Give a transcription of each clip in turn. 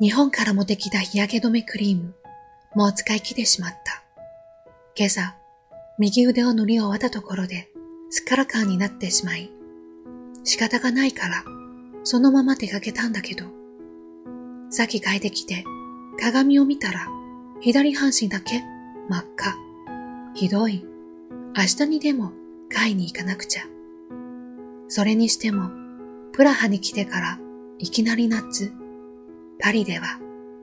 日本から持ってきた日焼け止めクリーム、もう使い切ってしまった。今朝、右腕を塗り終わったところで、すっからかんになってしまい、仕方がないから、そのまま出かけたんだけど、さっき帰ってきて、鏡を見たら、左半身だけ真っ赤。ひどい。明日にでも買いに行かなくちゃ。それにしても、プラハに来てからいきなり夏。パリでは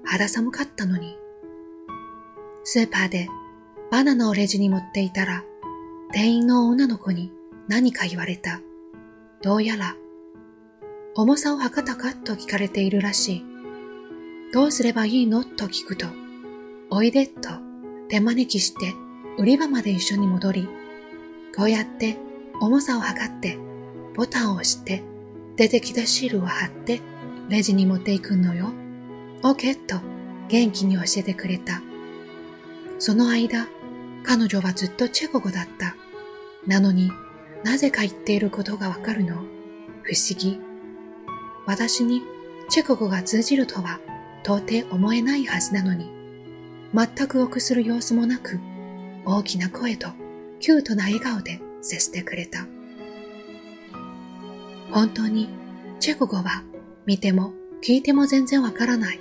肌寒かったのに。スーパーでバナナをレジに持っていたら、店員の女の子に何か言われた。どうやら、重さを測ったかと聞かれているらしい。どうすればいいの？と聞くと、おいでと手招きして売り場まで一緒に戻り、こうやって重さを測ってボタンを押して出てきたシールを貼ってレジに持っていくのよ。OK と元気に教えてくれた。その間、彼女はずっとチェコ語だった。なのになぜか言っていることがわかるの？不思議。私にチェコ語が通じるとは到底思えないはずなのに、全く臆する様子もなく、大きな声とキュートな笑顔で接してくれた。本当にチェコ語は見ても聞いても全然わからない。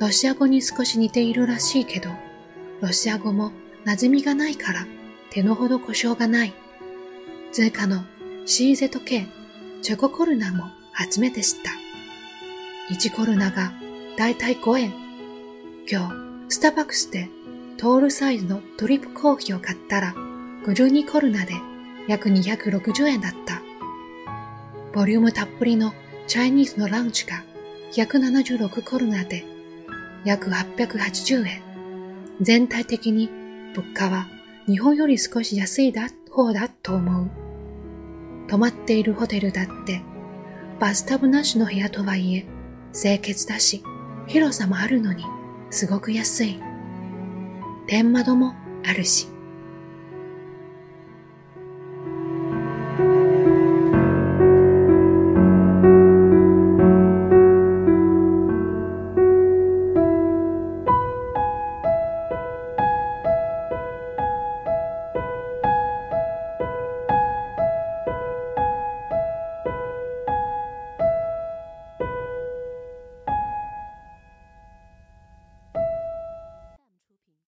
ロシア語に少し似ているらしいけど、ロシア語も馴染みがないから手のほど故障がない。通貨のシーゼト系チョココルナも初めて知った。1コルナがだいたい5円。今日、スタバックスでトールサイズのドリップコーヒーを買ったら52コルナで約260円だった。ボリュームたっぷりのチャイニーズのランチが176コルナで約880円。全体的に物価は日本より少し安いだ方だと思う。泊まっているホテルだってバスタブなしの部屋とはいえ清潔だし広さもあるのにすごく安い。天窓もあるし。